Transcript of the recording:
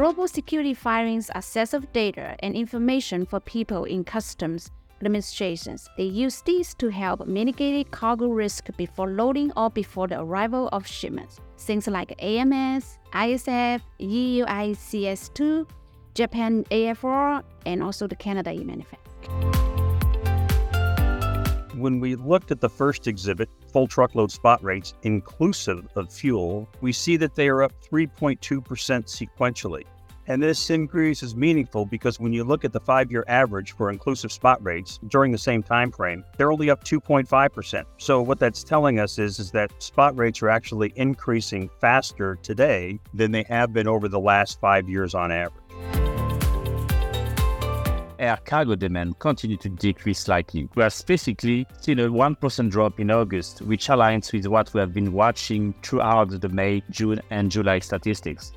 Global security filings are sets of data and information for people in customs administrations. They use these to help mitigate cargo risk before loading or before the arrival of shipments. Things like AMS, ISF, EU ICS2, Japan AFR, and also the Canada e-manifest. When we looked at the first exhibit, full truckload spot rates inclusive of fuel, we see that they are up 3.2% sequentially. And this increase is meaningful because when you look at the five-year average for inclusive spot rates during the same time frame, they're only up 2.5%. So what that's telling us is, is that spot rates are actually increasing faster today than they have been over the last five years on average air cargo demand continued to decrease slightly. We have specifically seen a 1% drop in August, which aligns with what we have been watching throughout the May, June, and July statistics.